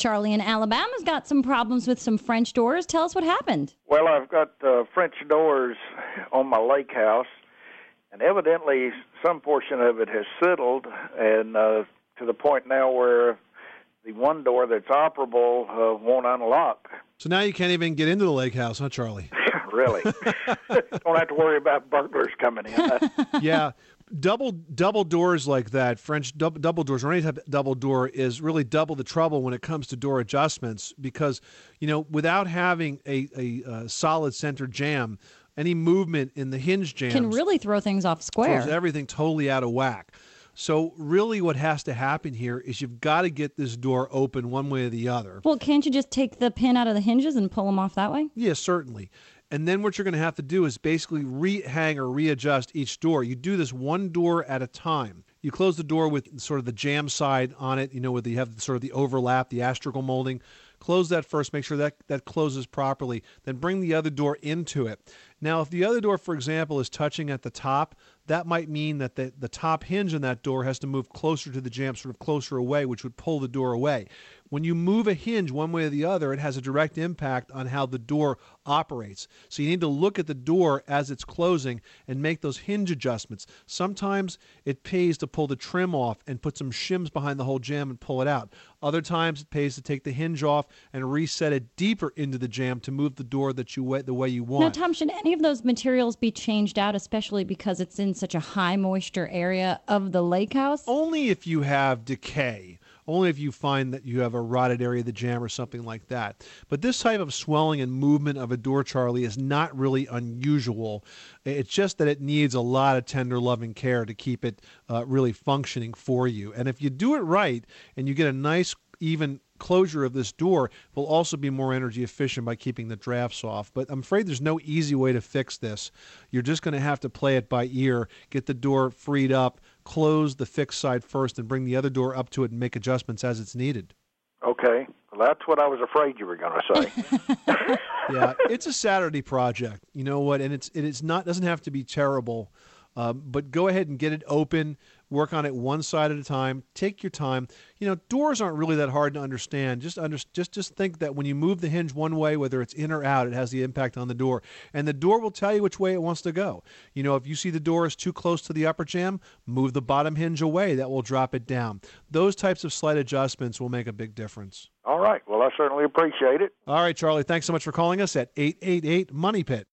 Charlie in Alabama's got some problems with some French doors. Tell us what happened. Well, I've got uh, French doors on my lake house, and evidently some portion of it has settled, and uh, to the point now where the one door that's operable uh, won't unlock. So now you can't even get into the lake house, huh, Charlie? really? Don't have to worry about burglars coming in. yeah. Double double doors like that, French double, double doors or any type of double door is really double the trouble when it comes to door adjustments because you know without having a, a, a solid center jamb, any movement in the hinge jamb can really throw things off square. Throws everything totally out of whack. So really, what has to happen here is you've got to get this door open one way or the other. Well, can't you just take the pin out of the hinges and pull them off that way? Yes, yeah, certainly. And then what you're going to have to do is basically rehang or readjust each door. You do this one door at a time. You close the door with sort of the jamb side on it, you know, where you have sort of the overlap, the astragal molding. Close that first, make sure that that closes properly. Then bring the other door into it. Now, if the other door, for example, is touching at the top, that might mean that the, the top hinge on that door has to move closer to the jamb, sort of closer away, which would pull the door away. When you move a hinge one way or the other, it has a direct impact on how the door operates. So you need to look at the door as it's closing and make those hinge adjustments. Sometimes it pays to pull the trim off and put some shims behind the whole jamb and pull it out. Other times it pays to take the hinge off and reset it deeper into the jamb to move the door that you the way you want. Now, Tom, should any of those materials be changed out, especially because it's in such a high moisture area of the lake house? Only if you have decay only if you find that you have a rotted area of the jamb or something like that. But this type of swelling and movement of a door, Charlie, is not really unusual. It's just that it needs a lot of tender, loving care to keep it uh, really functioning for you. And if you do it right and you get a nice, even closure of this door will also be more energy efficient by keeping the drafts off. But I'm afraid there's no easy way to fix this. You're just going to have to play it by ear, get the door freed up, close the fixed side first and bring the other door up to it and make adjustments as it's needed. Okay. Well, that's what I was afraid you were going to say. yeah, it's a Saturday project. You know what? And it's it is not doesn't have to be terrible. Um, but go ahead and get it open work on it one side at a time take your time. You know doors aren't really that hard to understand. Just under, just just think that when you move the hinge one way whether it's in or out it has the impact on the door. And the door will tell you which way it wants to go. You know if you see the door is too close to the upper jamb, move the bottom hinge away. That will drop it down. Those types of slight adjustments will make a big difference. All right. Well i certainly appreciate it. All right charlie. Thanks so much for calling us at 888 money pit